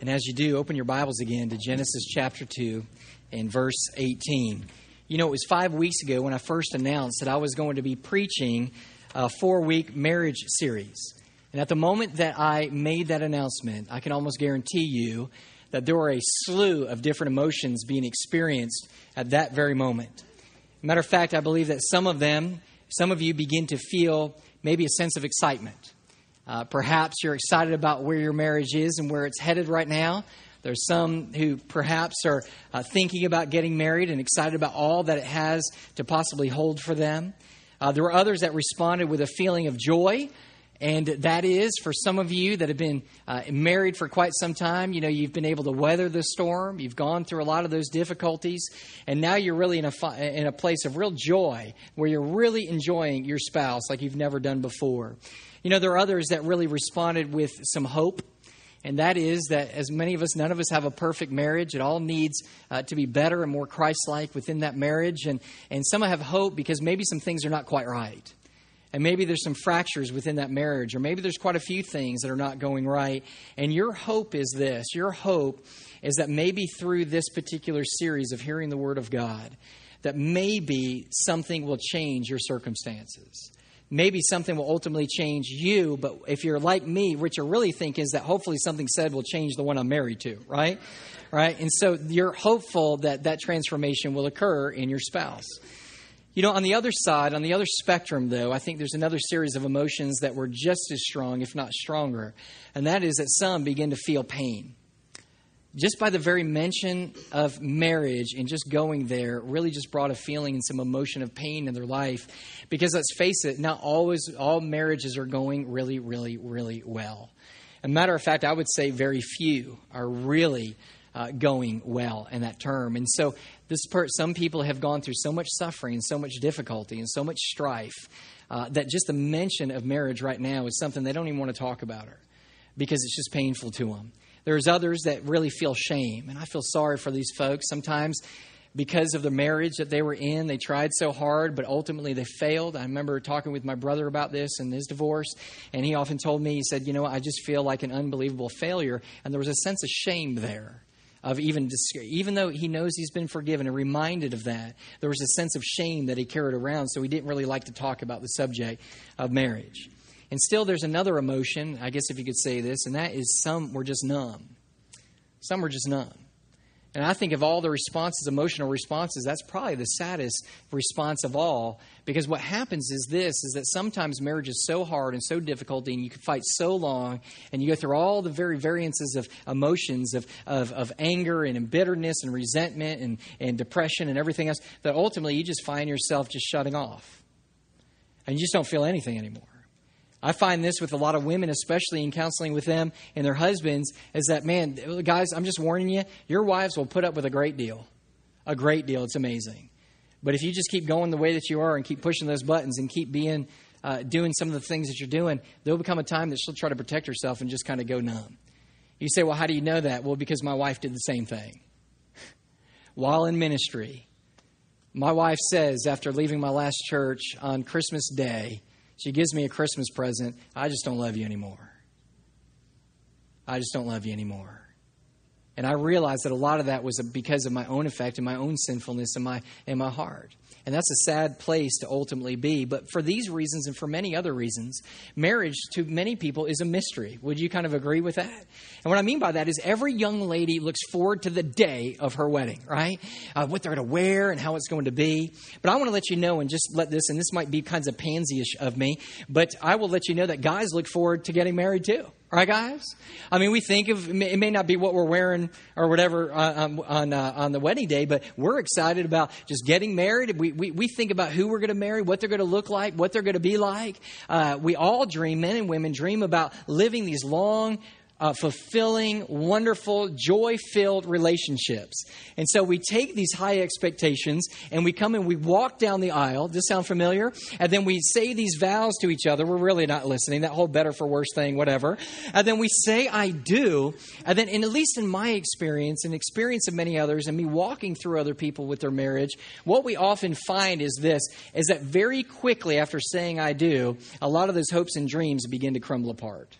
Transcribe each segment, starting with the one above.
And as you do, open your Bibles again to Genesis chapter 2 and verse 18. You know, it was five weeks ago when I first announced that I was going to be preaching a four week marriage series. And at the moment that I made that announcement, I can almost guarantee you that there were a slew of different emotions being experienced at that very moment. Matter of fact, I believe that some of them, some of you begin to feel maybe a sense of excitement uh, perhaps you're excited about where your marriage is and where it's headed right now. There's some who perhaps are uh, thinking about getting married and excited about all that it has to possibly hold for them. Uh, there were others that responded with a feeling of joy. And that is for some of you that have been uh, married for quite some time. You know, you've been able to weather the storm. You've gone through a lot of those difficulties. And now you're really in a, in a place of real joy where you're really enjoying your spouse like you've never done before. You know, there are others that really responded with some hope. And that is that as many of us, none of us have a perfect marriage. It all needs uh, to be better and more Christ like within that marriage. And, and some have hope because maybe some things are not quite right. And maybe there's some fractures within that marriage, or maybe there's quite a few things that are not going right. And your hope is this your hope is that maybe through this particular series of hearing the Word of God, that maybe something will change your circumstances maybe something will ultimately change you. But if you're like me, what you really think is that hopefully something said will change the one I'm married to, right? Right? And so you're hopeful that that transformation will occur in your spouse. You know, on the other side, on the other spectrum, though, I think there's another series of emotions that were just as strong, if not stronger. And that is that some begin to feel pain just by the very mention of marriage and just going there really just brought a feeling and some emotion of pain in their life. Because let's face it not always all marriages are going really really really well. A matter of fact i would say very few are really uh, going well in that term. And so this per- some people have gone through so much suffering and so much difficulty and so much strife uh, that just the mention of marriage right now is something they don't even want to talk about her because it's just painful to them there's others that really feel shame, and I feel sorry for these folks. Sometimes because of the marriage that they were in, they tried so hard, but ultimately they failed. I remember talking with my brother about this and his divorce, and he often told me, he said, You know, I just feel like an unbelievable failure. And there was a sense of shame there. Of even, even though he knows he's been forgiven and reminded of that, there was a sense of shame that he carried around, so he didn't really like to talk about the subject of marriage. And still, there's another emotion, I guess if you could say this, and that is some were just numb. Some were just numb. And I think of all the responses, emotional responses, that's probably the saddest response of all. Because what happens is this is that sometimes marriage is so hard and so difficult, and you can fight so long, and you go through all the very variances of emotions of, of, of anger and bitterness and resentment and, and depression and everything else, that ultimately you just find yourself just shutting off. And you just don't feel anything anymore. I find this with a lot of women, especially in counseling with them and their husbands, is that, man, guys, I'm just warning you, your wives will put up with a great deal. A great deal. It's amazing. But if you just keep going the way that you are and keep pushing those buttons and keep being, uh, doing some of the things that you're doing, there'll become a time that she'll try to protect herself and just kind of go numb. You say, well, how do you know that? Well, because my wife did the same thing. While in ministry, my wife says, after leaving my last church on Christmas Day, she gives me a Christmas present. I just don't love you anymore. I just don't love you anymore. And I realized that a lot of that was because of my own effect and my own sinfulness in my, in my heart. And that's a sad place to ultimately be. But for these reasons and for many other reasons, marriage to many people is a mystery. Would you kind of agree with that? And what I mean by that is every young lady looks forward to the day of her wedding, right? Uh, what they're going to wear and how it's going to be. But I want to let you know and just let this, and this might be kinds of pansy-ish of me, but I will let you know that guys look forward to getting married too. Right, guys? I mean, we think of it may not be what we're wearing or whatever on on, uh, on the wedding day, but we're excited about just getting married. We, we, we think about who we're going to marry, what they're going to look like, what they're going to be like. Uh, we all dream, men and women dream about living these long, uh, fulfilling, wonderful, joy filled relationships. And so we take these high expectations and we come and we walk down the aisle. Does this sound familiar? And then we say these vows to each other. We're really not listening. That whole better for worse thing, whatever. And then we say, I do. And then, and at least in my experience and experience of many others, and me walking through other people with their marriage, what we often find is this is that very quickly after saying I do, a lot of those hopes and dreams begin to crumble apart.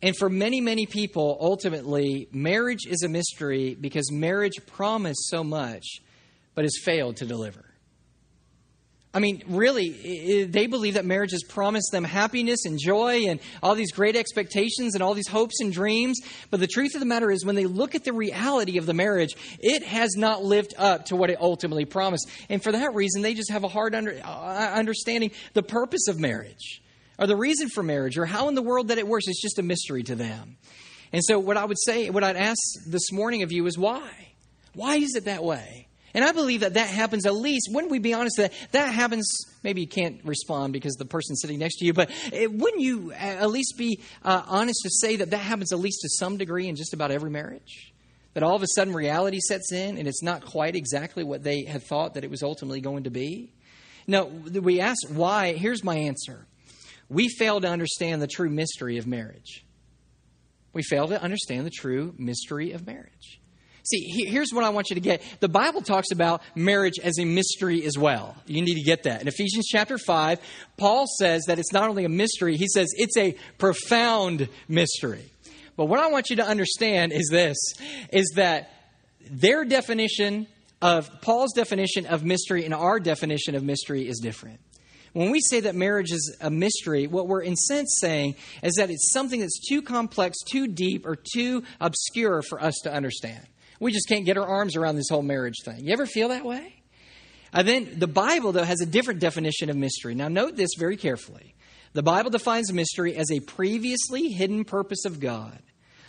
And for many, many people, ultimately, marriage is a mystery because marriage promised so much, but has failed to deliver. I mean, really, they believe that marriage has promised them happiness and joy and all these great expectations and all these hopes and dreams. But the truth of the matter is, when they look at the reality of the marriage, it has not lived up to what it ultimately promised. And for that reason, they just have a hard under, uh, understanding the purpose of marriage or the reason for marriage or how in the world that it works. It's just a mystery to them. And so, what I would say, what I'd ask this morning of you is why? Why is it that way? And I believe that that happens at least, wouldn't we be honest that that happens, maybe you can't respond because the person's sitting next to you, but it, wouldn't you at least be uh, honest to say that that happens at least to some degree in just about every marriage? That all of a sudden reality sets in and it's not quite exactly what they had thought that it was ultimately going to be? No, we ask why. Here's my answer. We fail to understand the true mystery of marriage. We fail to understand the true mystery of marriage. See, here's what I want you to get. The Bible talks about marriage as a mystery as well. You need to get that. In Ephesians chapter 5, Paul says that it's not only a mystery, he says it's a profound mystery. But what I want you to understand is this is that their definition of Paul's definition of mystery and our definition of mystery is different. When we say that marriage is a mystery, what we're in sense saying is that it's something that's too complex, too deep, or too obscure for us to understand. We just can't get our arms around this whole marriage thing. You ever feel that way? And then the Bible, though, has a different definition of mystery. Now, note this very carefully. The Bible defines mystery as a previously hidden purpose of God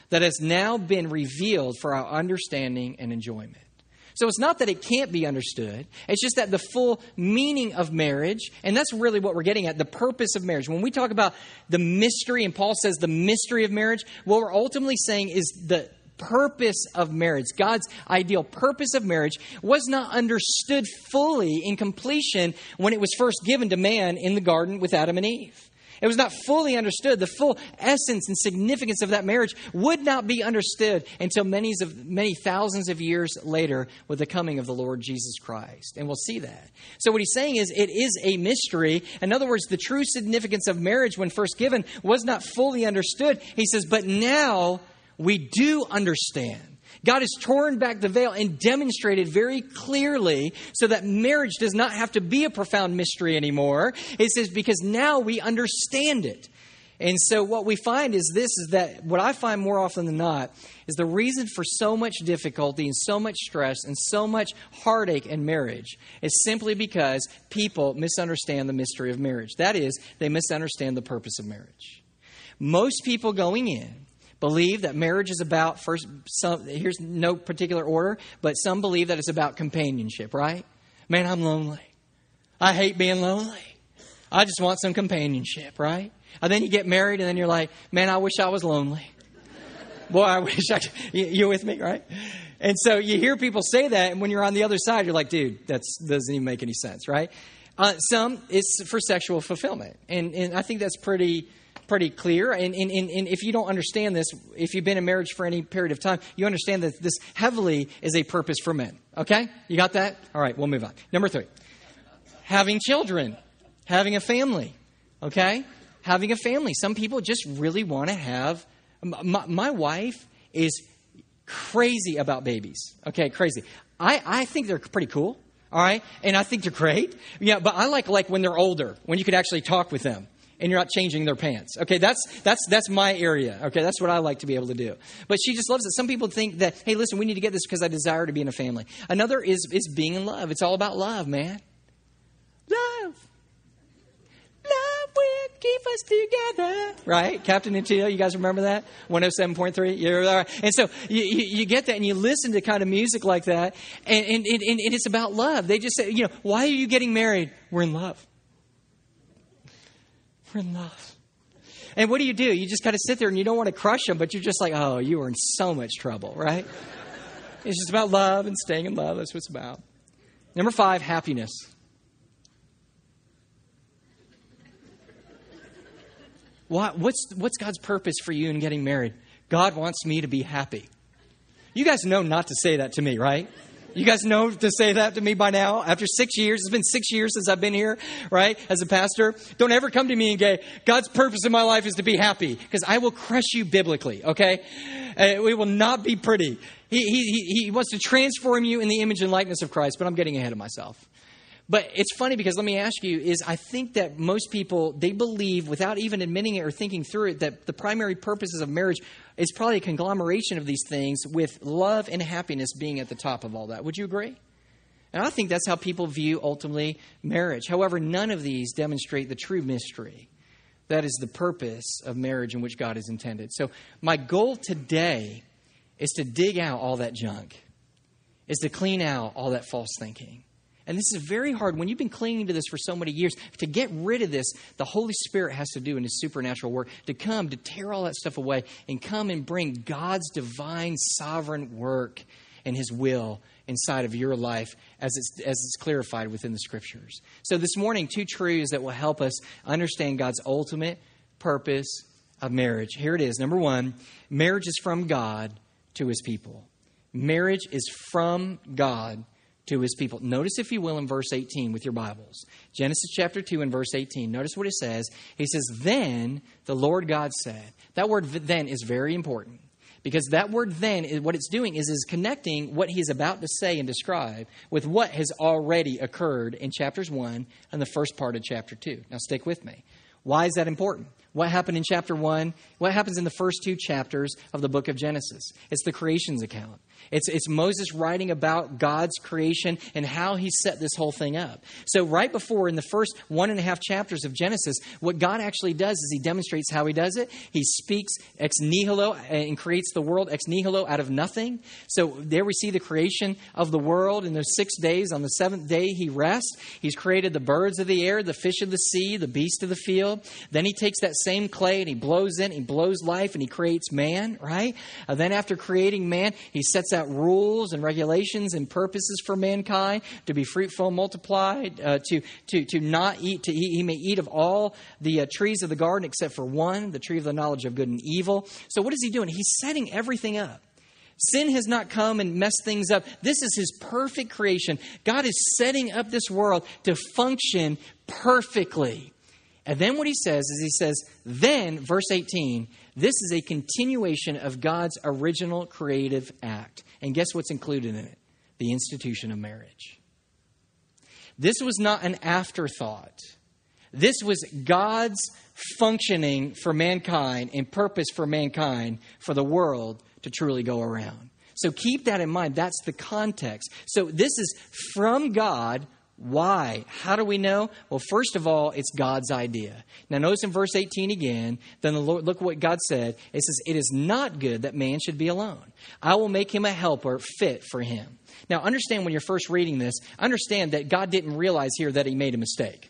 that has now been revealed for our understanding and enjoyment. So it's not that it can't be understood. It's just that the full meaning of marriage, and that's really what we're getting at the purpose of marriage. When we talk about the mystery, and Paul says the mystery of marriage, what we're ultimately saying is the purpose of marriage, God's ideal purpose of marriage, was not understood fully in completion when it was first given to man in the garden with Adam and Eve. It was not fully understood. The full essence and significance of that marriage would not be understood until many, many thousands of years later with the coming of the Lord Jesus Christ. And we'll see that. So, what he's saying is, it is a mystery. In other words, the true significance of marriage when first given was not fully understood. He says, but now we do understand. God has torn back the veil and demonstrated very clearly so that marriage does not have to be a profound mystery anymore. It says, because now we understand it. And so what we find is this is that what I find more often than not is the reason for so much difficulty and so much stress and so much heartache in marriage is simply because people misunderstand the mystery of marriage. That is, they misunderstand the purpose of marriage. Most people going in believe that marriage is about first some here's no particular order but some believe that it's about companionship right? Man i'm lonely. I hate being lonely. I just want some companionship right? And then you get married and then you're like man i wish i was lonely. Boy i wish i you with me right? And so you hear people say that and when you're on the other side you're like dude that doesn't even make any sense right? Uh, some it's for sexual fulfillment. And, and i think that's pretty pretty clear. And, and, and, if you don't understand this, if you've been in marriage for any period of time, you understand that this heavily is a purpose for men. Okay? You got that? All right, we'll move on. Number three having children, having a family. Okay? Having a family. Some people just really want to have. My, my wife is crazy about babies. Okay, crazy. I, I think they're pretty cool. All right, and I think they're great. Yeah, but I like like when they're older, when you could actually talk with them and you're not changing their pants. Okay, that's that's that's my area. Okay, that's what I like to be able to do. But she just loves it. Some people think that, hey, listen, we need to get this because I desire to be in a family. Another is is being in love. It's all about love, man. Love. Love will keep us together. Right? Captain and Tennille, you guys remember that? 107.3? You're all right. And so you, you, you, get that and you listen to kind of music like that, and, and, and, and it's about love. They just say, you know, why are you getting married? We're in love. We're in love. And what do you do? You just kind of sit there and you don't want to crush them, but you're just like, oh, you are in so much trouble, right? it's just about love and staying in love. That's what it's about. Number five, happiness. What, what's, what's God's purpose for you in getting married? God wants me to be happy. You guys know not to say that to me, right? You guys know to say that to me by now. After six years, it's been six years since I've been here, right, as a pastor. Don't ever come to me and go, God's purpose in my life is to be happy, because I will crush you biblically, okay? Uh, it will not be pretty. He, he, he wants to transform you in the image and likeness of Christ, but I'm getting ahead of myself. But it's funny because let me ask you is I think that most people they believe without even admitting it or thinking through it that the primary purposes of marriage is probably a conglomeration of these things with love and happiness being at the top of all that. Would you agree? And I think that's how people view ultimately marriage. However, none of these demonstrate the true mystery. That is the purpose of marriage in which God has intended. So, my goal today is to dig out all that junk, is to clean out all that false thinking. And this is very hard. When you've been clinging to this for so many years, to get rid of this, the Holy Spirit has to do in His supernatural work to come, to tear all that stuff away, and come and bring God's divine, sovereign work and His will inside of your life as it's, as it's clarified within the Scriptures. So, this morning, two truths that will help us understand God's ultimate purpose of marriage. Here it is. Number one, marriage is from God to His people. Marriage is from God to his people. Notice, if you will, in verse 18 with your Bibles. Genesis chapter 2 and verse 18. Notice what it says. He says, Then the Lord God said. That word then is very important because that word then, is, what it's doing is, is connecting what he's about to say and describe with what has already occurred in chapters 1 and the first part of chapter 2. Now, stick with me. Why is that important? What happened in chapter 1? What happens in the first two chapters of the book of Genesis? It's the creation's account. It's, it's Moses writing about God's creation and how he set this whole thing up. So, right before, in the first one and a half chapters of Genesis, what God actually does is he demonstrates how he does it. He speaks ex nihilo and creates the world ex nihilo out of nothing. So, there we see the creation of the world in those six days. On the seventh day, he rests. He's created the birds of the air, the fish of the sea, the beast of the field. Then he takes that same clay and he blows in, he blows life, and he creates man, right? Uh, then, after creating man, he sets out out rules and regulations and purposes for mankind to be fruitful and multiply, uh, to, to, to not eat, to eat. He may eat of all the uh, trees of the garden except for one, the tree of the knowledge of good and evil. So, what is he doing? He's setting everything up. Sin has not come and messed things up. This is his perfect creation. God is setting up this world to function perfectly. And then what he says is he says, then, verse 18, this is a continuation of God's original creative act. And guess what's included in it? The institution of marriage. This was not an afterthought. This was God's functioning for mankind and purpose for mankind for the world to truly go around. So keep that in mind. That's the context. So this is from God why? How do we know? Well, first of all, it's God's idea. Now, notice in verse 18 again, then the Lord, look what God said. It says, It is not good that man should be alone. I will make him a helper fit for him. Now, understand when you're first reading this, understand that God didn't realize here that he made a mistake.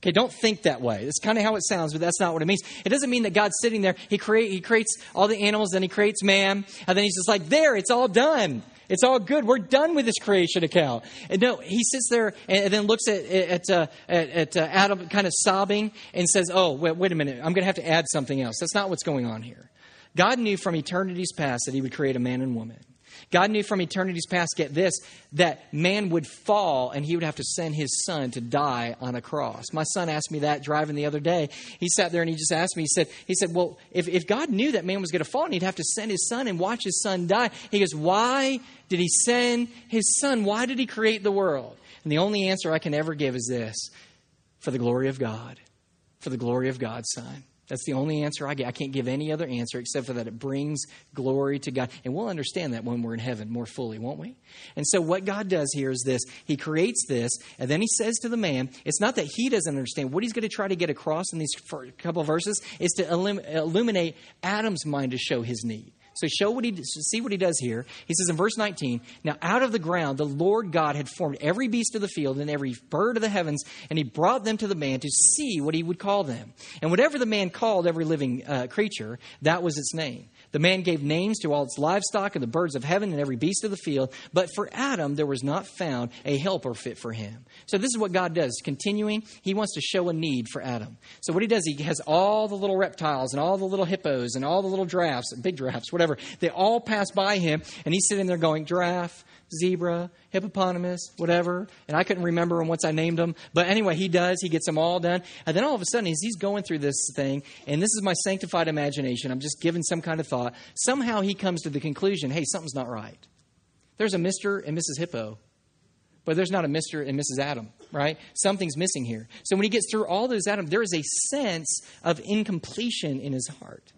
Okay, don't think that way. That's kind of how it sounds, but that's not what it means. It doesn't mean that God's sitting there, he, create, he creates all the animals, then he creates man, and then he's just like, there, it's all done. It's all good. We're done with this creation account. And no, he sits there and then looks at at, uh, at, at uh, Adam kind of sobbing and says, "Oh, wait, wait a minute. I'm going to have to add something else." That's not what's going on here. God knew from eternity's past that He would create a man and woman. God knew from eternity's past, get this, that man would fall and he would have to send his son to die on a cross. My son asked me that driving the other day. He sat there and he just asked me, he said, he said, Well, if, if God knew that man was going to fall and he'd have to send his son and watch his son die, he goes, Why did he send his son? Why did he create the world? And the only answer I can ever give is this for the glory of God. For the glory of God's Son. That's the only answer I get. I can't give any other answer except for that it brings glory to God. And we'll understand that when we're in heaven more fully, won't we? And so, what God does here is this He creates this, and then He says to the man, it's not that he doesn't understand. What He's going to try to get across in these couple verses is to illuminate Adam's mind to show his need. So show what he see what he does here. He says in verse 19, "Now out of the ground the Lord God had formed every beast of the field and every bird of the heavens, and he brought them to the man to see what he would call them. And whatever the man called every living uh, creature, that was its name. The man gave names to all its livestock and the birds of heaven and every beast of the field. But for Adam, there was not found a helper fit for him. So this is what God does. Continuing, he wants to show a need for Adam. So what he does, he has all the little reptiles and all the little hippos and all the little giraffes, big giraffes, whatever. They all pass by him, and he's sitting there going, giraffe, zebra, hippopotamus, whatever. And I couldn't remember them once I named them. But anyway, he does. He gets them all done. And then all of a sudden, he's going through this thing, and this is my sanctified imagination, I'm just giving some kind of thought. Somehow he comes to the conclusion hey, something's not right. There's a Mr. and Mrs. Hippo, but there's not a Mr. and Mrs. Adam, right? Something's missing here. So when he gets through all those atoms, there is a sense of incompletion in his heart.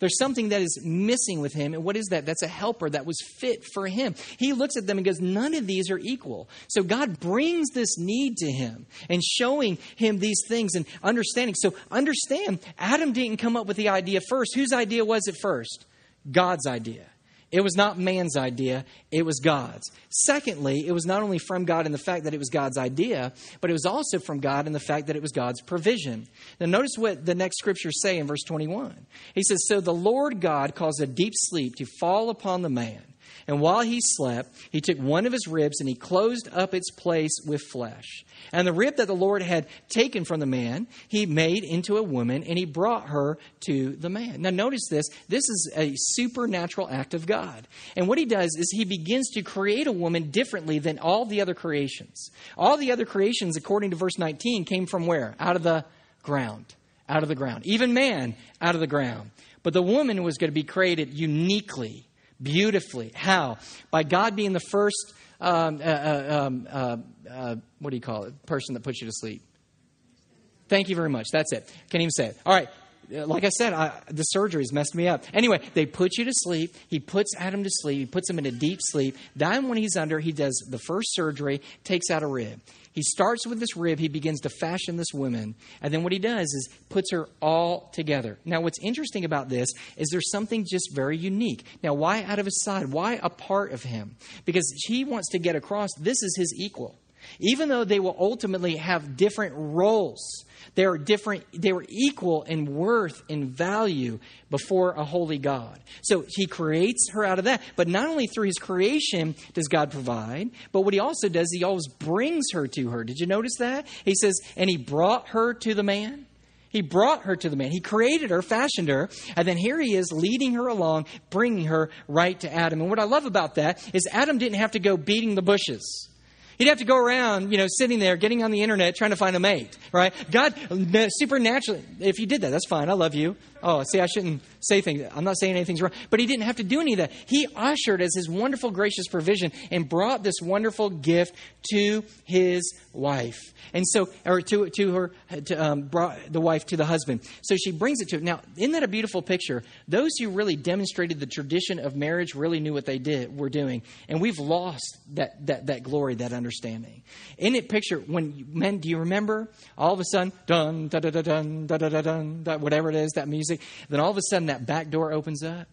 There's something that is missing with him. And what is that? That's a helper that was fit for him. He looks at them and goes, None of these are equal. So God brings this need to him and showing him these things and understanding. So understand, Adam didn't come up with the idea first. Whose idea was it first? God's idea. It was not man's idea, it was God's. Secondly, it was not only from God in the fact that it was God's idea, but it was also from God in the fact that it was God's provision. Now, notice what the next scriptures say in verse 21. He says, So the Lord God caused a deep sleep to fall upon the man and while he slept, he took one of his ribs and he closed up its place with flesh. And the rib that the Lord had taken from the man, he made into a woman and he brought her to the man. Now, notice this. This is a supernatural act of God. And what he does is he begins to create a woman differently than all the other creations. All the other creations, according to verse 19, came from where? Out of the ground. Out of the ground. Even man, out of the ground. But the woman was going to be created uniquely beautifully. How? By God being the first, um, uh, uh, um, uh, uh, what do you call it? Person that puts you to sleep. Thank you very much. That's it. Can't even say it. All right like I said, I, the surgery's messed me up. Anyway, they put you to sleep. He puts Adam to sleep. He puts him in a deep sleep. Then, when he's under, he does the first surgery, takes out a rib. He starts with this rib. He begins to fashion this woman. And then what he does is puts her all together. Now, what's interesting about this is there's something just very unique. Now, why out of his side? Why a part of him? Because he wants to get across this is his equal. Even though they will ultimately have different roles, they are different, they were equal in worth and value before a holy God. So he creates her out of that. But not only through his creation does God provide, but what he also does, he always brings her to her. Did you notice that? He says, and he brought her to the man. He brought her to the man. He created her, fashioned her, and then here he is leading her along, bringing her right to Adam. And what I love about that is Adam didn't have to go beating the bushes. He'd have to go around, you know, sitting there, getting on the internet, trying to find a mate, right? God, uh, supernaturally, if you did that, that's fine. I love you. Oh, see, I shouldn't say things. I'm not saying anything's wrong. But he didn't have to do any of that. He ushered as his wonderful, gracious provision and brought this wonderful gift to his wife. And so, or to, to her, to, um, brought the wife to the husband. So she brings it to him. Now, isn't that a beautiful picture? Those who really demonstrated the tradition of marriage really knew what they did, were doing. And we've lost that, that, that glory, that understanding. In it picture, when men, do you remember? All of a sudden, dun, da, da, da, dun, da, da, da, dun, da, whatever it is, that music. Then all of a sudden, that back door opens up.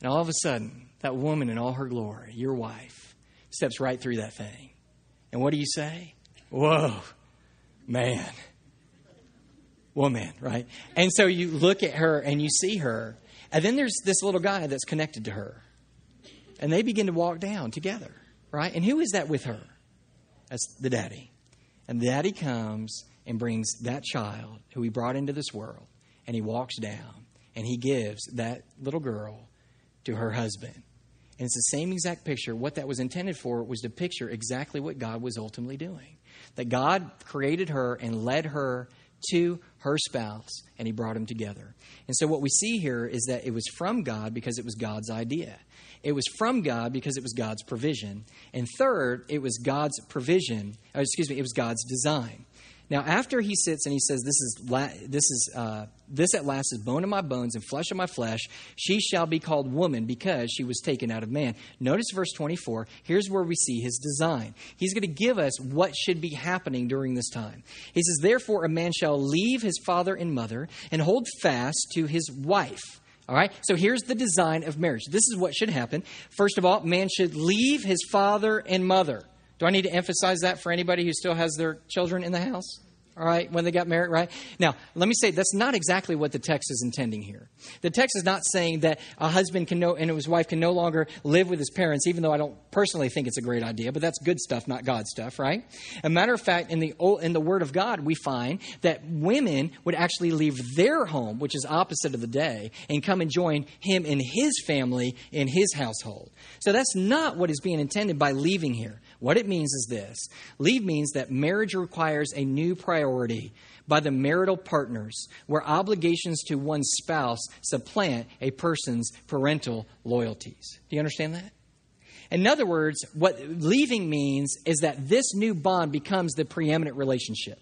And all of a sudden, that woman in all her glory, your wife, steps right through that thing. And what do you say? Whoa, man. Woman, right? And so you look at her and you see her. And then there's this little guy that's connected to her. And they begin to walk down together, right? And who is that with her? That's the daddy. And the daddy comes and brings that child who he brought into this world and he walks down and he gives that little girl to her husband. And it's the same exact picture. What that was intended for was to picture exactly what God was ultimately doing. That God created her and led her to her spouse, and he brought them together. And so, what we see here is that it was from God because it was God's idea. It was from God because it was God's provision. And third, it was God's provision, uh, excuse me, it was God's design. Now, after he sits and he says, "This is la- this is uh, this at last is bone of my bones and flesh of my flesh," she shall be called woman because she was taken out of man. Notice verse twenty-four. Here's where we see his design. He's going to give us what should be happening during this time. He says, "Therefore, a man shall leave his father and mother and hold fast to his wife." All right, so here's the design of marriage. This is what should happen. First of all, man should leave his father and mother. Do I need to emphasize that for anybody who still has their children in the house? all right, when they got married, right? Now, let me say that's not exactly what the text is intending here. The text is not saying that a husband can no, and his wife can no longer live with his parents, even though I don't personally think it's a great idea, but that's good stuff, not God stuff, right? A matter of fact, in the, in the Word of God, we find that women would actually leave their home, which is opposite of the day, and come and join him in his family, in his household. So that's not what is being intended by leaving here. What it means is this leave means that marriage requires a new priority by the marital partners, where obligations to one's spouse supplant a person's parental loyalties. Do you understand that? In other words, what leaving means is that this new bond becomes the preeminent relationship.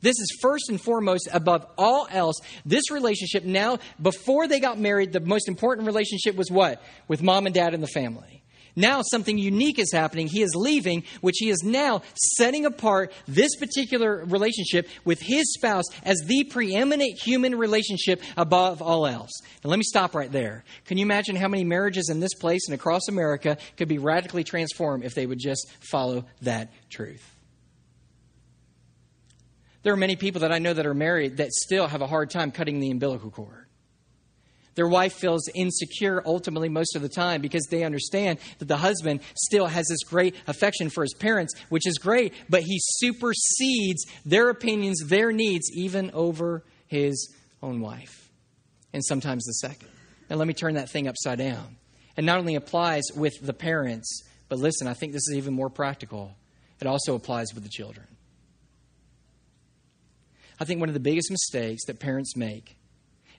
This is first and foremost, above all else, this relationship now, before they got married, the most important relationship was what? With mom and dad and the family. Now something unique is happening. He is leaving, which he is now setting apart this particular relationship with his spouse as the preeminent human relationship above all else. And let me stop right there. Can you imagine how many marriages in this place and across America could be radically transformed if they would just follow that truth? There are many people that I know that are married that still have a hard time cutting the umbilical cord. Their wife feels insecure ultimately most of the time because they understand that the husband still has this great affection for his parents, which is great, but he supersedes their opinions, their needs, even over his own wife. And sometimes the second. And let me turn that thing upside down. It not only applies with the parents, but listen, I think this is even more practical. It also applies with the children. I think one of the biggest mistakes that parents make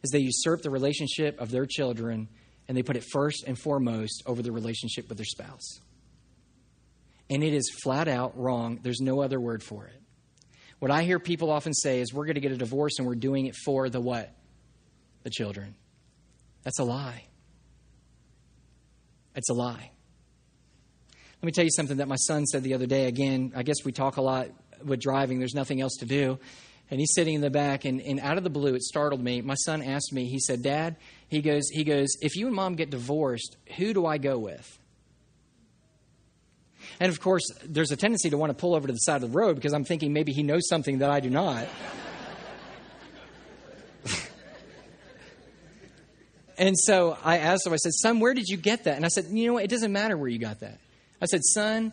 is they usurp the relationship of their children and they put it first and foremost over the relationship with their spouse. And it is flat out wrong. There's no other word for it. What I hear people often say is we're going to get a divorce and we're doing it for the what? The children. That's a lie. It's a lie. Let me tell you something that my son said the other day. Again, I guess we talk a lot with driving, there's nothing else to do and he's sitting in the back and, and out of the blue it startled me. My son asked me he said dad he goes he goes if you and mom get divorced who do i go with? And of course there's a tendency to want to pull over to the side of the road because i'm thinking maybe he knows something that i do not. And so i asked him i said son where did you get that? And i said you know what? It doesn't matter where you got that. I said son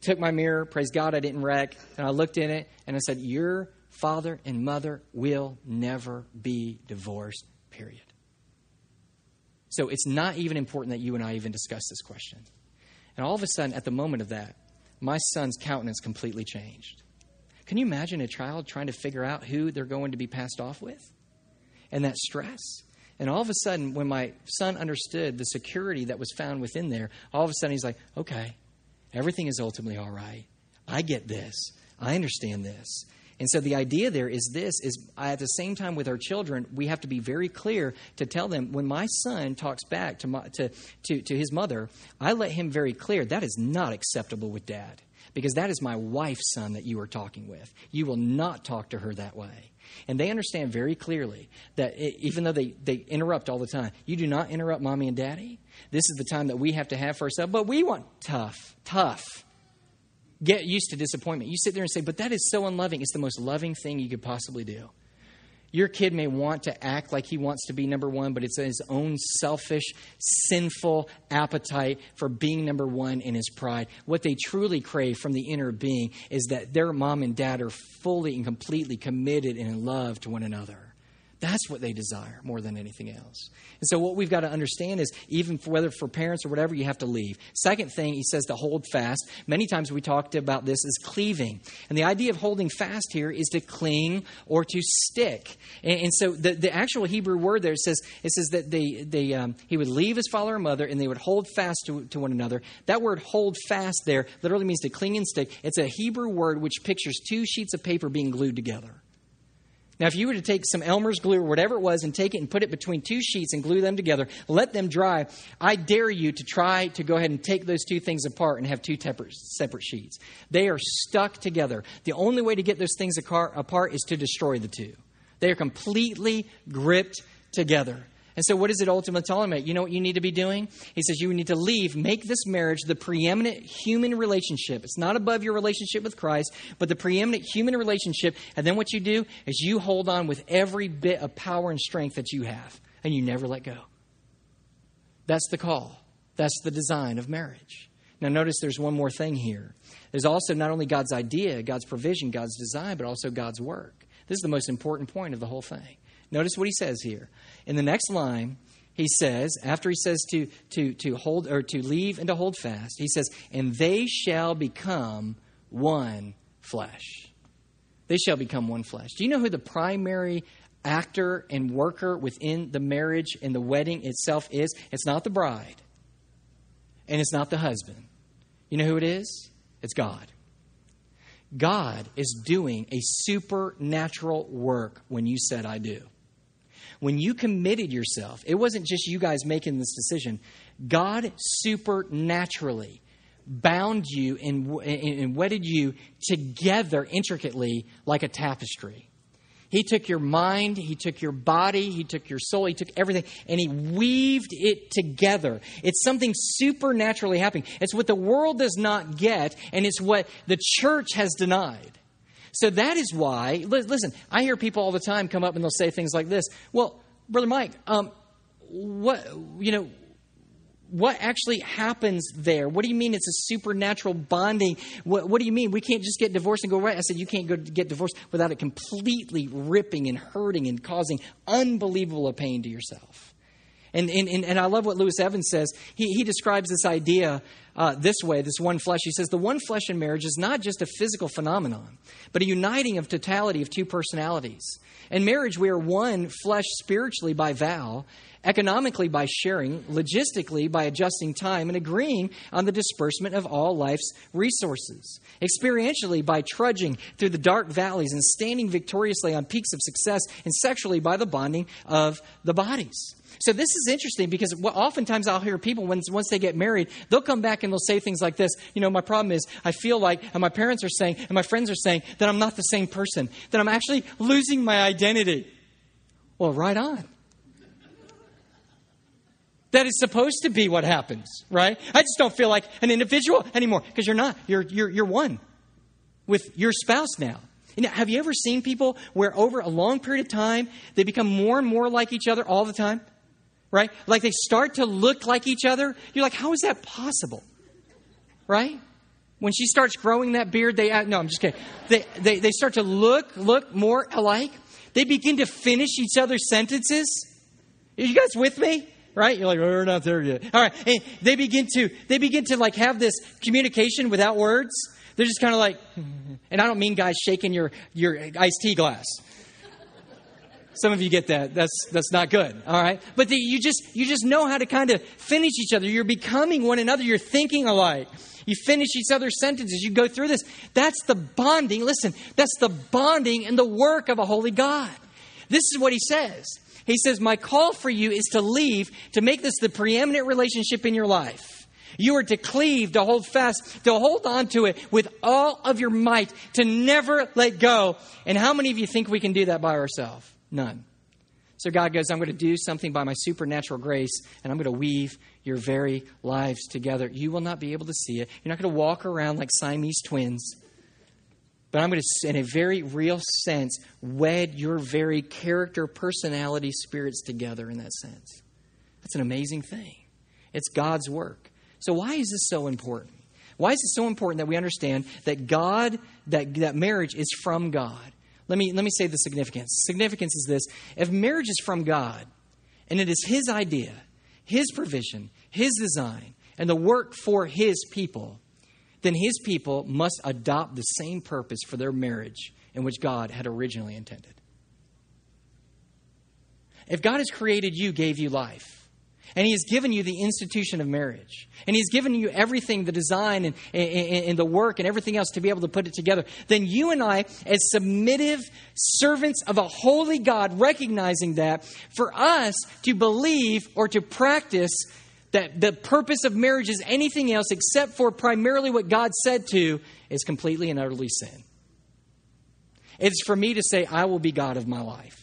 took my mirror praise god i didn't wreck and i looked in it and i said you're father and mother will never be divorced, period. So it's not even important that you and I even discuss this question. And all of a sudden, at the moment of that, my son's countenance completely changed. Can you imagine a child trying to figure out who they're going to be passed off with? And that stress. And all of a sudden, when my son understood the security that was found within there, all of a sudden he's like, okay, everything is ultimately all right. I get this. I understand this. And so the idea there is this is at the same time with our children, we have to be very clear to tell them when my son talks back to, my, to, to, to his mother, I let him very clear that is not acceptable with dad because that is my wife's son that you are talking with. You will not talk to her that way. And they understand very clearly that it, even though they, they interrupt all the time, you do not interrupt mommy and daddy. This is the time that we have to have for ourselves. But we want tough, tough get used to disappointment. You sit there and say, but that is so unloving. It's the most loving thing you could possibly do. Your kid may want to act like he wants to be number one, but it's his own selfish, sinful appetite for being number one in his pride. What they truly crave from the inner being is that their mom and dad are fully and completely committed and in love to one another. That's what they desire more than anything else. And so, what we've got to understand is even for whether for parents or whatever, you have to leave. Second thing, he says to hold fast. Many times we talked about this as cleaving. And the idea of holding fast here is to cling or to stick. And, and so, the, the actual Hebrew word there says it says that they, they, um, he would leave his father and mother and they would hold fast to, to one another. That word hold fast there literally means to cling and stick. It's a Hebrew word which pictures two sheets of paper being glued together. Now, if you were to take some Elmer's glue or whatever it was and take it and put it between two sheets and glue them together, let them dry, I dare you to try to go ahead and take those two things apart and have two separate sheets. They are stuck together. The only way to get those things apart is to destroy the two. They are completely gripped together. And so, what is it ultimately telling me? You know what you need to be doing? He says you need to leave, make this marriage the preeminent human relationship. It's not above your relationship with Christ, but the preeminent human relationship. And then what you do is you hold on with every bit of power and strength that you have, and you never let go. That's the call, that's the design of marriage. Now, notice there's one more thing here. There's also not only God's idea, God's provision, God's design, but also God's work. This is the most important point of the whole thing. Notice what he says here. In the next line, he says, after he says to, to, to hold or to leave and to hold fast, he says, and they shall become one flesh. They shall become one flesh. Do you know who the primary actor and worker within the marriage and the wedding itself is? It's not the bride, and it's not the husband. You know who it is? It's God. God is doing a supernatural work when you said, I do. When you committed yourself, it wasn't just you guys making this decision. God supernaturally bound you and, and wedded you together intricately like a tapestry. He took your mind, He took your body, He took your soul, He took everything, and He weaved it together. It's something supernaturally happening. It's what the world does not get, and it's what the church has denied. So that is why, listen, I hear people all the time come up and they'll say things like this. Well, Brother Mike, um, what, you know, what actually happens there? What do you mean it's a supernatural bonding? What, what, do you mean we can't just get divorced and go right? I said you can't go get divorced without it completely ripping and hurting and causing unbelievable pain to yourself. And, and, and, I love what Louis Evans says. He, he describes this idea uh, this way this one flesh. He says, The one flesh in marriage is not just a physical phenomenon, but a uniting of totality of two personalities. In marriage, we are one flesh spiritually by vow, economically by sharing, logistically by adjusting time and agreeing on the disbursement of all life's resources, experientially by trudging through the dark valleys and standing victoriously on peaks of success, and sexually by the bonding of the bodies. So this is interesting because oftentimes I'll hear people when, once they get married, they'll come back and they'll say things like this. You know, my problem is I feel like, and my parents are saying, and my friends are saying that I'm not the same person, that I'm actually losing my identity. Well, right on. That is supposed to be what happens, right? I just don't feel like an individual anymore because you're not. You're, you're, you're one with your spouse now. Have you ever seen people where over a long period of time they become more and more like each other all the time? Right? Like they start to look like each other. You're like, how is that possible? Right? When she starts growing that beard, they no, I'm just kidding. They, they, they start to look look more alike. They begin to finish each other's sentences. Are you guys with me? right? You're like, we're not there yet. All right. And they begin to, they begin to like have this communication without words. They're just kind of like, and I don't mean guys shaking your, your iced tea glass. Some of you get that. That's that's not good. All right, but the, you just you just know how to kind of finish each other. You're becoming one another. You're thinking alike. You finish each other's sentences. You go through this. That's the bonding. Listen, that's the bonding and the work of a holy God. This is what he says. He says, My call for you is to leave, to make this the preeminent relationship in your life. You are to cleave, to hold fast, to hold on to it with all of your might, to never let go. And how many of you think we can do that by ourselves? None. So God goes, I'm going to do something by my supernatural grace, and I'm going to weave your very lives together. You will not be able to see it. You're not going to walk around like Siamese twins. But I'm going to, in a very real sense, wed your very character, personality, spirits together in that sense. That's an amazing thing. It's God's work. So, why is this so important? Why is it so important that we understand that God, that, that marriage is from God? Let me, let me say the significance. Significance is this if marriage is from God, and it is His idea, His provision, His design, and the work for His people, then his people must adopt the same purpose for their marriage in which God had originally intended. If God has created you, gave you life, and He has given you the institution of marriage, and He's given you everything the design and, and, and, the work and everything else to be able to put it together, then you and I, as submissive servants of a holy God, recognizing that, for us to believe or to practice that the purpose of marriage is anything else except for primarily what God said to is completely and utterly sin. It's for me to say, I will be God of my life.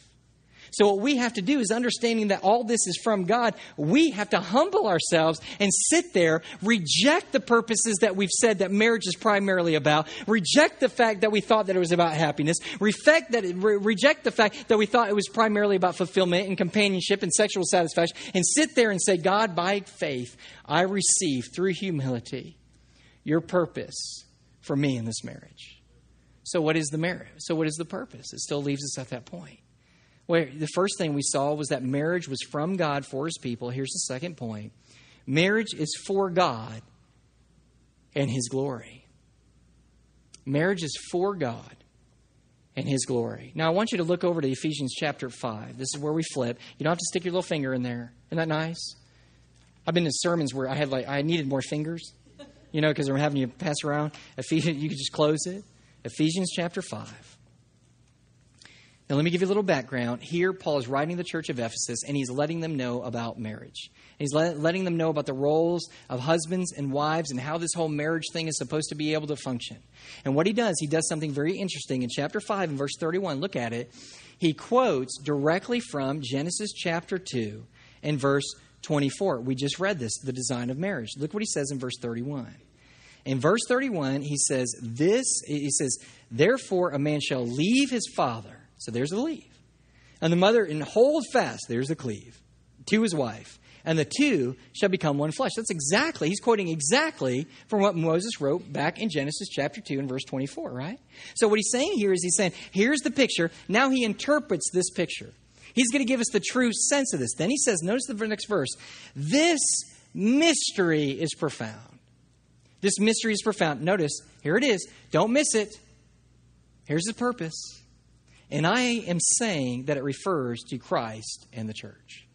So, what we have to do is understanding that all this is from God, we have to humble ourselves and sit there, reject the purposes that we've said that marriage is primarily about, reject the fact that we thought that it was about happiness, reject, that, re- reject the fact that we thought it was primarily about fulfillment and companionship and sexual satisfaction, and sit there and say, God, by faith, I receive through humility your purpose for me in this marriage. So, what is the marriage? So, what is the purpose? It still leaves us at that point. Where the first thing we saw was that marriage was from God for his people. Here's the second point marriage is for God and his glory. Marriage is for God and his glory. Now, I want you to look over to Ephesians chapter 5. This is where we flip. You don't have to stick your little finger in there. Isn't that nice? I've been in sermons where I had like I needed more fingers, you know, because they're having you pass around. Ephesians, you could just close it. Ephesians chapter 5. Now, let me give you a little background. Here, Paul is writing the church of Ephesus, and he's letting them know about marriage. He's letting them know about the roles of husbands and wives and how this whole marriage thing is supposed to be able to function. And what he does, he does something very interesting in chapter 5 and verse 31. Look at it. He quotes directly from Genesis chapter 2 and verse 24. We just read this, the design of marriage. Look what he says in verse 31. In verse 31, he says, This, he says, Therefore a man shall leave his father so there's the leave. And the mother, and hold fast, there's the cleave, to his wife. And the two shall become one flesh. That's exactly, he's quoting exactly from what Moses wrote back in Genesis chapter 2 and verse 24, right? So what he's saying here is he's saying, here's the picture. Now he interprets this picture. He's going to give us the true sense of this. Then he says, notice the next verse, this mystery is profound. This mystery is profound. Notice, here it is. Don't miss it. Here's the purpose. And I am saying that it refers to Christ and the church.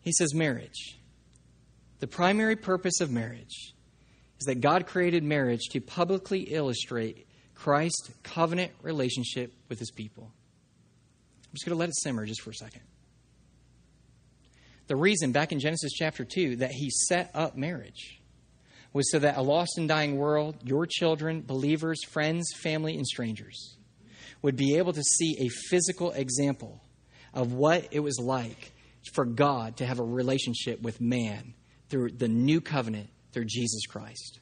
He says, marriage. The primary purpose of marriage is that God created marriage to publicly illustrate Christ's covenant relationship with his people. I'm just going to let it simmer just for a second. The reason, back in Genesis chapter 2, that he set up marriage was so that a lost and dying world, your children, believers, friends, family, and strangers, would be able to see a physical example of what it was like for God to have a relationship with man through the new covenant through Jesus Christ.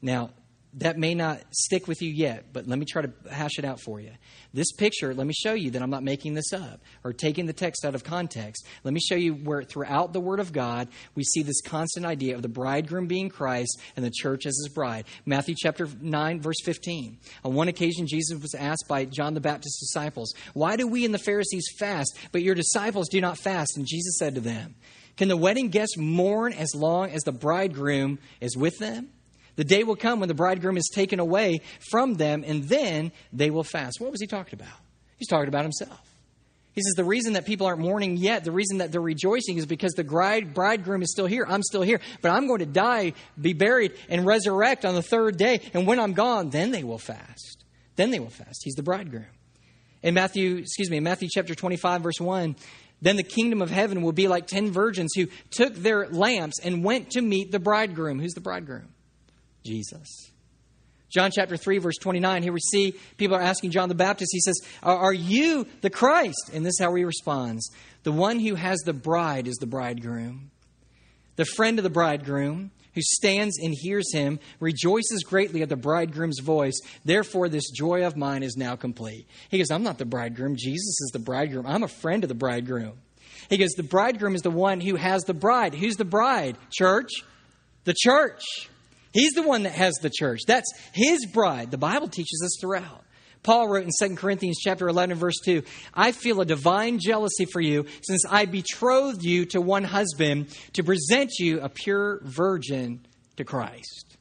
Now, that may not stick with you yet, but let me try to hash it out for you. This picture, let me show you that I'm not making this up or taking the text out of context. Let me show you where throughout the Word of God, we see this constant idea of the bridegroom being Christ and the church as his bride. Matthew chapter 9, verse 15. On one occasion, Jesus was asked by John the Baptist's disciples, Why do we and the Pharisees fast, but your disciples do not fast? And Jesus said to them, Can the wedding guests mourn as long as the bridegroom is with them? The day will come when the bridegroom is taken away from them, and then they will fast. What was he talking about? He's talking about himself. He says, The reason that people aren't mourning yet, the reason that they're rejoicing is because the bride, bridegroom is still here. I'm still here. But I'm going to die, be buried, and resurrect on the third day. And when I'm gone, then they will fast. Then they will fast. He's the bridegroom. In Matthew, excuse me, in Matthew chapter 25, verse 1, then the kingdom of heaven will be like ten virgins who took their lamps and went to meet the bridegroom. Who's the bridegroom? Jesus. John chapter 3, verse 29, here we see people are asking John the Baptist, he says, Are you the Christ? And this is how he responds The one who has the bride is the bridegroom. The friend of the bridegroom, who stands and hears him, rejoices greatly at the bridegroom's voice. Therefore, this joy of mine is now complete. He goes, I'm not the bridegroom. Jesus is the bridegroom. I'm a friend of the bridegroom. He goes, The bridegroom is the one who has the bride. Who's the bride? Church? The church. He's the one that has the church. That's his bride. The Bible teaches us throughout. Paul wrote in 2 Corinthians chapter 11 verse 2, I feel a divine jealousy for you since I betrothed you to one husband to present you a pure virgin to Christ.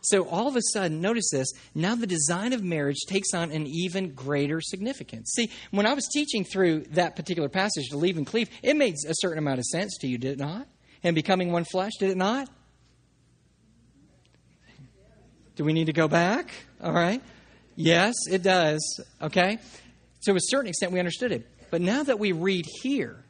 So all of a sudden, notice this, now the design of marriage takes on an even greater significance. See, when I was teaching through that particular passage to leave and cleave, it made a certain amount of sense to you, did it not? And becoming one flesh, did it not? Do we need to go back? All right. Yes, it does. Okay. To a certain extent, we understood it. But now that we read here,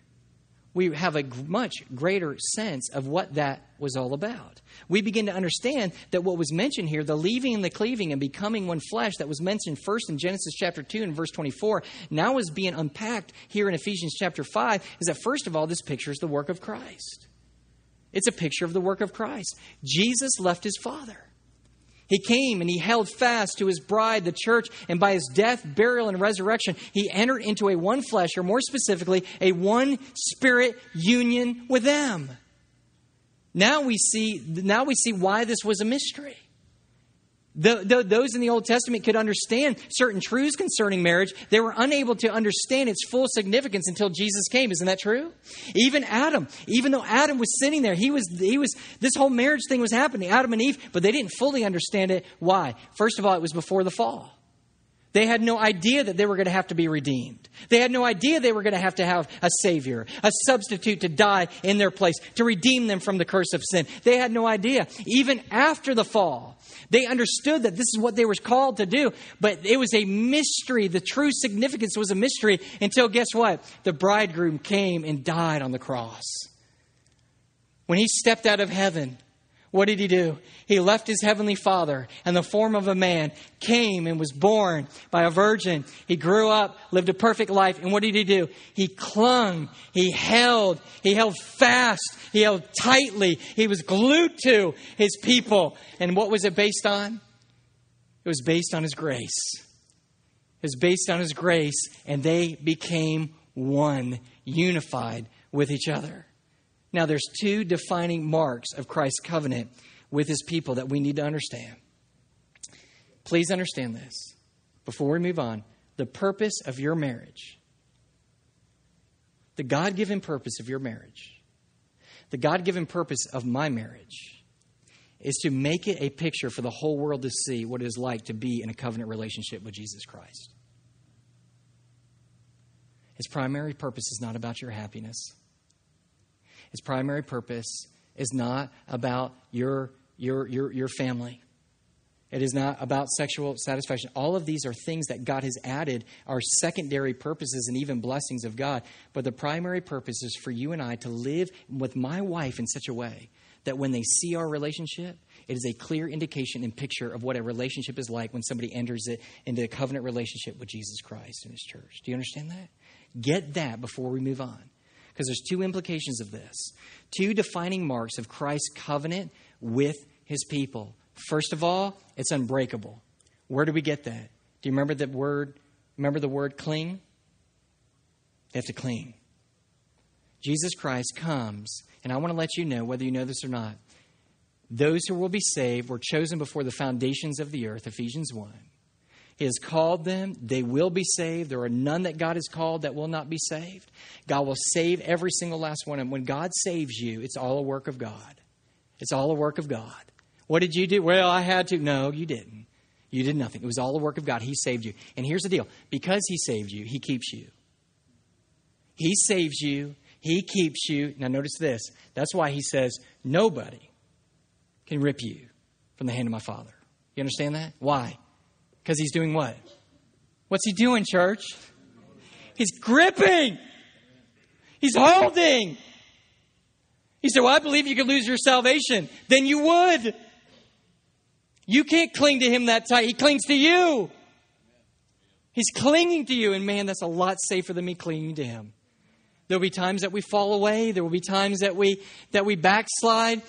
we have a much greater sense of what that was all about. We begin to understand that what was mentioned here, the leaving and the cleaving and becoming one flesh, that was mentioned first in Genesis chapter 2 and verse 24, now is being unpacked here in Ephesians chapter 5, is that first of all, this picture is the work of Christ. It's a picture of the work of Christ. Jesus left his Father. He came and he held fast to his bride, the church, and by his death, burial, and resurrection, he entered into a one flesh, or more specifically, a one spirit union with them. Now we see, now we see why this was a mystery. The, the, those in the Old Testament could understand certain truths concerning marriage. They were unable to understand its full significance until Jesus came. Isn't that true? Even Adam, even though Adam was sitting there, he was, he was, this whole marriage thing was happening, Adam and Eve, but they didn't fully understand it. Why? First of all, it was before the fall. They had no idea that they were going to have to be redeemed. They had no idea they were going to have to have a Savior, a substitute to die in their place, to redeem them from the curse of sin. They had no idea. Even after the fall, they understood that this is what they were called to do, but it was a mystery. The true significance was a mystery until, guess what? The bridegroom came and died on the cross. When he stepped out of heaven, what did he do? He left his heavenly father and the form of a man, came and was born by a virgin. He grew up, lived a perfect life, and what did he do? He clung, he held, he held fast, he held tightly, he was glued to his people. And what was it based on? It was based on his grace. It was based on his grace, and they became one, unified with each other. Now, there's two defining marks of Christ's covenant with his people that we need to understand. Please understand this before we move on. The purpose of your marriage, the God given purpose of your marriage, the God given purpose of my marriage is to make it a picture for the whole world to see what it is like to be in a covenant relationship with Jesus Christ. His primary purpose is not about your happiness. His primary purpose is not about your, your, your, your family. It is not about sexual satisfaction. All of these are things that God has added, are secondary purposes and even blessings of God. But the primary purpose is for you and I to live with my wife in such a way that when they see our relationship, it is a clear indication and picture of what a relationship is like when somebody enters it into a covenant relationship with Jesus Christ and His church. Do you understand that? Get that before we move on because there's two implications of this. Two defining marks of Christ's covenant with his people. First of all, it's unbreakable. Where do we get that? Do you remember the word remember the word cling? They have to cling. Jesus Christ comes, and I want to let you know whether you know this or not. Those who will be saved were chosen before the foundations of the earth, Ephesians 1. He has called them. They will be saved. There are none that God has called that will not be saved. God will save every single last one. And when God saves you, it's all a work of God. It's all a work of God. What did you do? Well, I had to. No, you didn't. You did nothing. It was all a work of God. He saved you. And here's the deal because He saved you, He keeps you. He saves you, He keeps you. Now, notice this. That's why He says, nobody can rip you from the hand of my Father. You understand that? Why? Because he's doing what? What's he doing, church? He's gripping. He's holding. He said, Well, I believe you could lose your salvation. Then you would. You can't cling to him that tight. He clings to you. He's clinging to you. And man, that's a lot safer than me clinging to him. There'll be times that we fall away. There will be times that we that we backslide.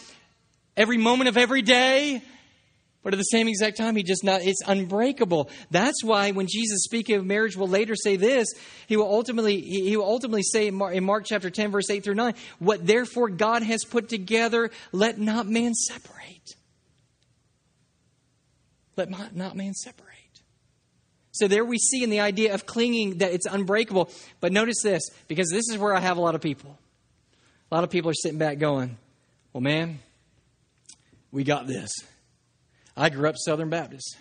Every moment of every day, but at the same exact time, he just not, it's unbreakable. That's why when Jesus speaking of marriage will later say this, he will ultimately, he will ultimately say in Mark, in Mark chapter 10, verse 8 through 9, what therefore God has put together, let not man separate. Let not man separate. So there we see in the idea of clinging that it's unbreakable. But notice this, because this is where I have a lot of people. A lot of people are sitting back going, well, man, we got this. I grew up Southern Baptist.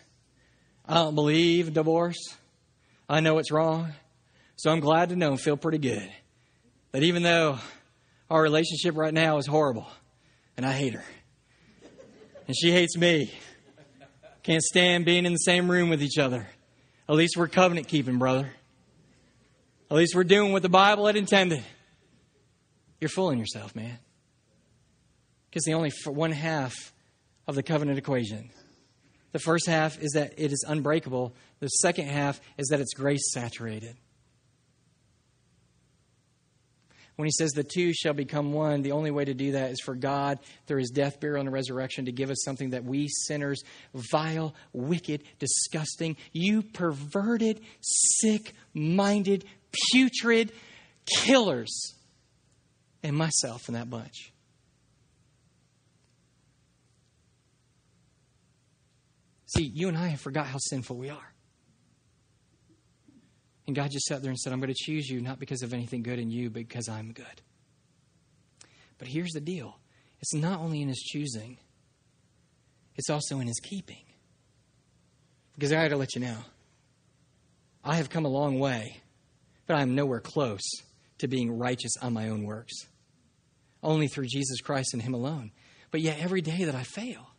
I don't believe divorce. I know it's wrong. So I'm glad to know and feel pretty good that even though our relationship right now is horrible and I hate her and she hates me, can't stand being in the same room with each other. At least we're covenant keeping, brother. At least we're doing what the Bible had intended. you're fooling yourself, man. Because the only one half of the covenant equation. The first half is that it is unbreakable. The second half is that it's grace saturated. When he says the two shall become one, the only way to do that is for God, through his death, burial, and resurrection, to give us something that we sinners, vile, wicked, disgusting, you perverted, sick minded, putrid killers, and myself in that bunch. See, you and I have forgot how sinful we are. And God just sat there and said, I'm going to choose you not because of anything good in you, but because I'm good. But here's the deal it's not only in His choosing, it's also in His keeping. Because I got to let you know, I have come a long way, but I am nowhere close to being righteous on my own works. Only through Jesus Christ and Him alone. But yet, every day that I fail,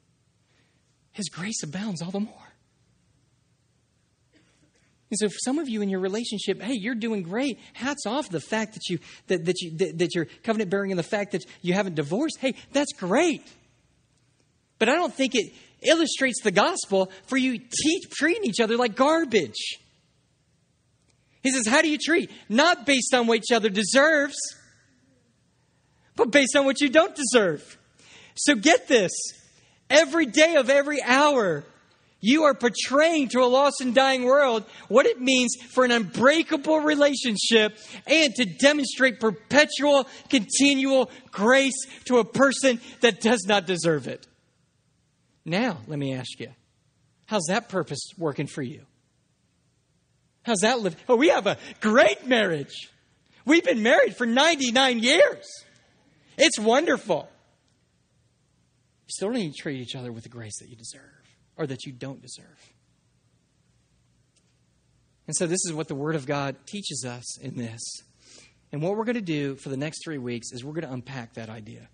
His grace abounds all the more. And so, for some of you in your relationship, hey, you're doing great. Hats off the fact that you that, that you that, that you're covenant bearing and the fact that you haven't divorced. Hey, that's great. But I don't think it illustrates the gospel for you teach, treating each other like garbage. He says, How do you treat? Not based on what each other deserves, but based on what you don't deserve. So get this every day of every hour, you are portraying to a lost and dying world what it means for an unbreakable relationship and to demonstrate perpetual, continual grace to a person that does not deserve it. Now, let me ask you, how's that purpose working for you? How's that live? Oh, we have a great marriage. We've been married for 99 years. It's wonderful. You still need to treat each other with the grace that you deserve or that you don't deserve. And so, this is what the Word of God teaches us in this. And what we're going to do for the next three weeks is we're going to unpack that idea.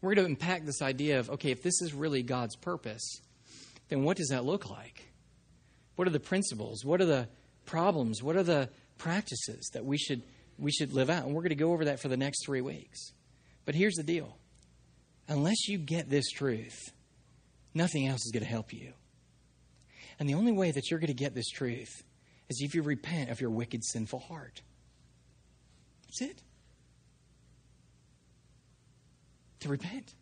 We're going to unpack this idea of okay, if this is really God's purpose, then what does that look like? What are the principles? What are the problems? What are the practices that we should, we should live out? And we're going to go over that for the next three weeks. But here's the deal unless you get this truth, Nothing else is going to help you. And the only way that you're going to get this truth is if you repent of your wicked, sinful heart. That's it. To repent,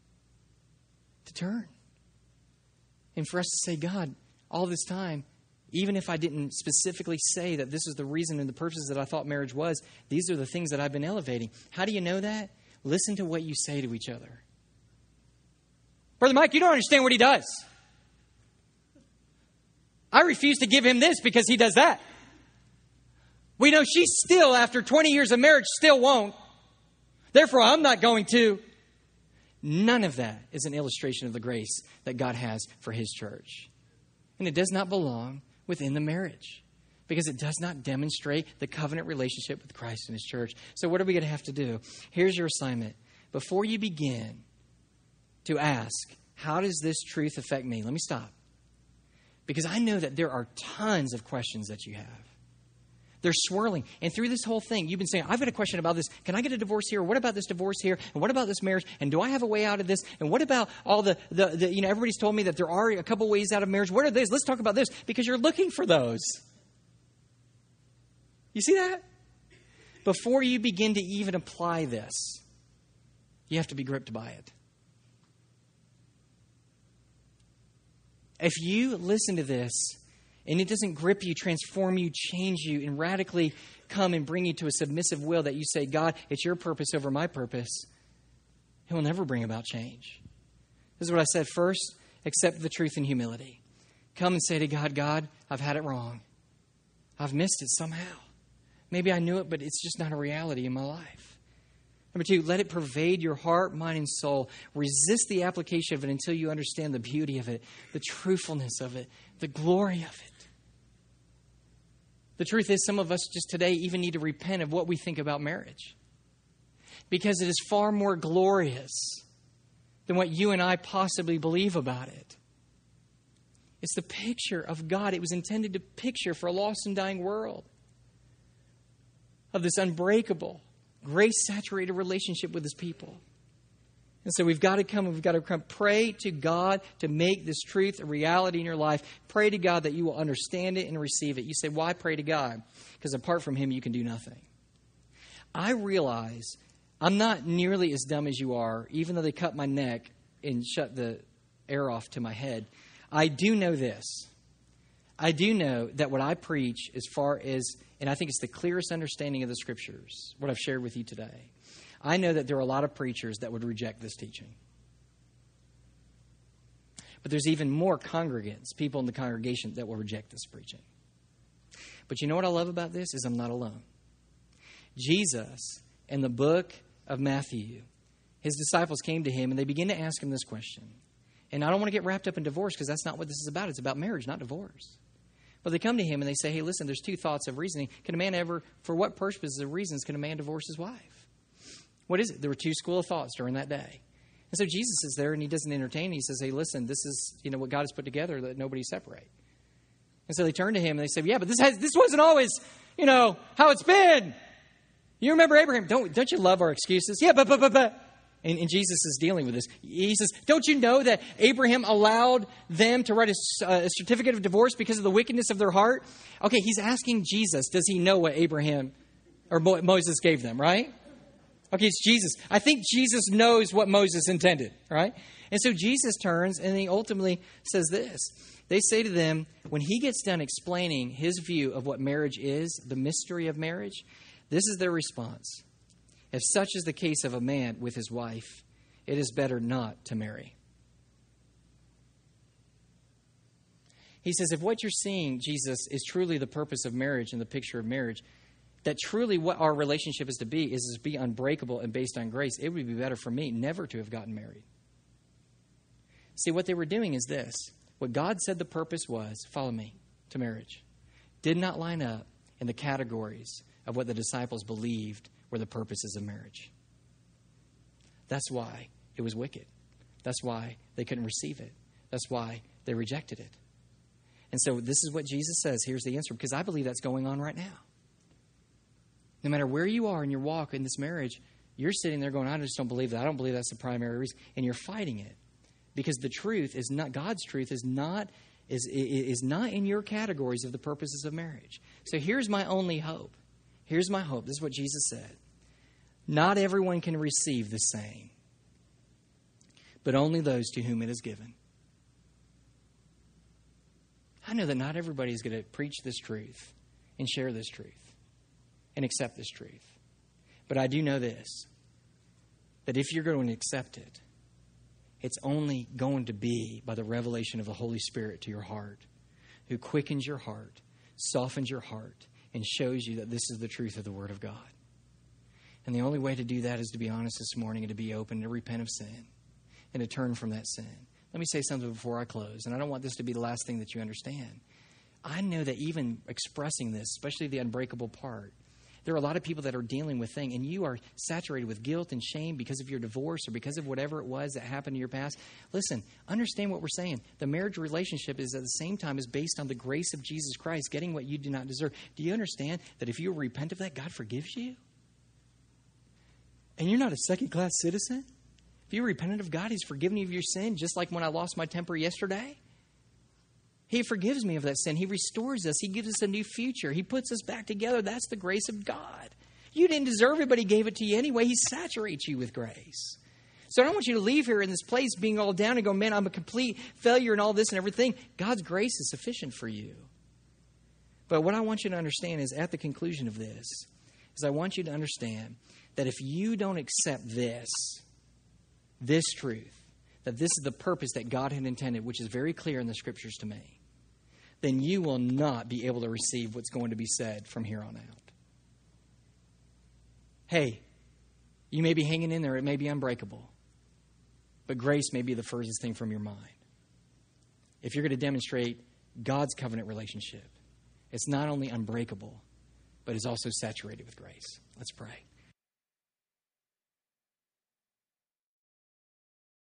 to turn. And for us to say, God, all this time, even if I didn't specifically say that this is the reason and the purpose that I thought marriage was, these are the things that I've been elevating. How do you know that? Listen to what you say to each other. Brother Mike, you don't understand what he does. I refuse to give him this because he does that. We know she still, after 20 years of marriage, still won't. Therefore, I'm not going to. None of that is an illustration of the grace that God has for his church. And it does not belong within the marriage because it does not demonstrate the covenant relationship with Christ and his church. So, what are we going to have to do? Here's your assignment. Before you begin, to ask, how does this truth affect me? Let me stop. Because I know that there are tons of questions that you have. They're swirling. And through this whole thing, you've been saying, I've got a question about this. Can I get a divorce here? What about this divorce here? And what about this marriage? And do I have a way out of this? And what about all the, the, the you know, everybody's told me that there are a couple ways out of marriage. What are these? Let's talk about this because you're looking for those. You see that? Before you begin to even apply this, you have to be gripped by it. If you listen to this and it doesn't grip you, transform you, change you, and radically come and bring you to a submissive will that you say, God, it's your purpose over my purpose, it will never bring about change. This is what I said first accept the truth in humility. Come and say to God, God, I've had it wrong. I've missed it somehow. Maybe I knew it, but it's just not a reality in my life. Number two, let it pervade your heart, mind, and soul. Resist the application of it until you understand the beauty of it, the truthfulness of it, the glory of it. The truth is, some of us just today even need to repent of what we think about marriage because it is far more glorious than what you and I possibly believe about it. It's the picture of God. It was intended to picture for a lost and dying world of this unbreakable, grace saturated relationship with his people. And so we've got to come, and we've got to come pray to God to make this truth a reality in your life. Pray to God that you will understand it and receive it. You say, Why pray to God? Because apart from Him, you can do nothing. I realize I'm not nearly as dumb as you are, even though they cut my neck and shut the air off to my head. I do know this. I do know that what I preach, as far as, and I think it's the clearest understanding of the scriptures, what I've shared with you today I know that there are a lot of preachers that would reject this teaching. But there's even more congregants, people in the congregation that will reject this preaching. But you know what I love about this is I'm not alone. Jesus in the book of Matthew, his disciples came to him and they began to ask him this question. And I don't want to get wrapped up in divorce because that's not what this is about. It's about marriage, not divorce. But they come to him and they say, Hey, listen, there's two thoughts of reasoning. Can a man ever, for what purposes of reasons, can a man divorce his wife? What is it? There were two school of thoughts during that day. And so Jesus is there and he doesn't entertain. He says, Hey, listen, this is you know what God has put together, that nobody separate. And so they turn to him and they say, Yeah, but this has this wasn't always, you know, how it's been. You remember Abraham? Don't don't you love our excuses? Yeah, but but but but and, and, Jesus is dealing with this. He says, Don't you know that Abraham allowed them to write a, a, certificate of divorce because of the wickedness of their heart? Okay, he's asking Jesus, Does he know what Abraham or Moses gave them, right? Okay, it's Jesus. I think Jesus knows what Moses intended, right? And so Jesus turns and he ultimately says this. They say to them, when he gets done explaining his view of what marriage is, the mystery of marriage, this is their response. If such is the case of a man with his wife, it is better not to marry. He says, if what you're seeing, Jesus, is truly the purpose of marriage and the picture of marriage, that truly what our relationship is to be is to be unbreakable and based on grace, it would be better for me never to have gotten married. See, what they were doing is this what God said the purpose was follow me to marriage, did not line up in the categories of what the disciples believed were the purposes of marriage. That's why it was wicked. That's why they couldn't receive it. That's why they rejected it. And so, this is what Jesus says. Here's the answer because I believe that's going on right now. No matter where you are in your walk in this marriage, you're sitting there going, I just don't believe that. I don't believe that's the primary reason. And you're fighting it. Because the truth is not, God's truth is not, is, is not in your categories of the purposes of marriage. So here's my only hope. Here's my hope. This is what Jesus said. Not everyone can receive the same, but only those to whom it is given. I know that not everybody is going to preach this truth and share this truth and accept this truth. But I do know this that if you're going to accept it, it's only going to be by the revelation of the Holy Spirit to your heart, who quickens your heart, softens your heart, and shows you that this is the truth of the Word of God. And the only way to do that is to be honest this morning and to be open to repent of sin and to turn from that sin. Let me say something before I close, and I don't want this to be the last thing that you understand. I know that even expressing this, especially the unbreakable part, there are a lot of people that are dealing with things, and you are saturated with guilt and shame because of your divorce or because of whatever it was that happened in your past. Listen, understand what we're saying. The marriage relationship is at the same time is based on the grace of Jesus Christ, getting what you do not deserve. Do you understand that if you repent of that, God forgives you? And you're not a second class citizen? If you repented of God, He's forgiven you of your sin, just like when I lost my temper yesterday. He forgives me of that sin. He restores us. He gives us a new future. He puts us back together. That's the grace of God. You didn't deserve it, but He gave it to you anyway. He saturates you with grace. So I don't want you to leave here in this place being all down and go, man, I'm a complete failure and all this and everything. God's grace is sufficient for you. But what I want you to understand is at the conclusion of this, is I want you to understand that if you don't accept this, this truth, that this is the purpose that God had intended, which is very clear in the scriptures to me, then you will not be able to receive what's going to be said from here on out. Hey, you may be hanging in there, it may be unbreakable, but grace may be the furthest thing from your mind. If you're going to demonstrate God's covenant relationship, it's not only unbreakable, but is also saturated with grace. Let's pray.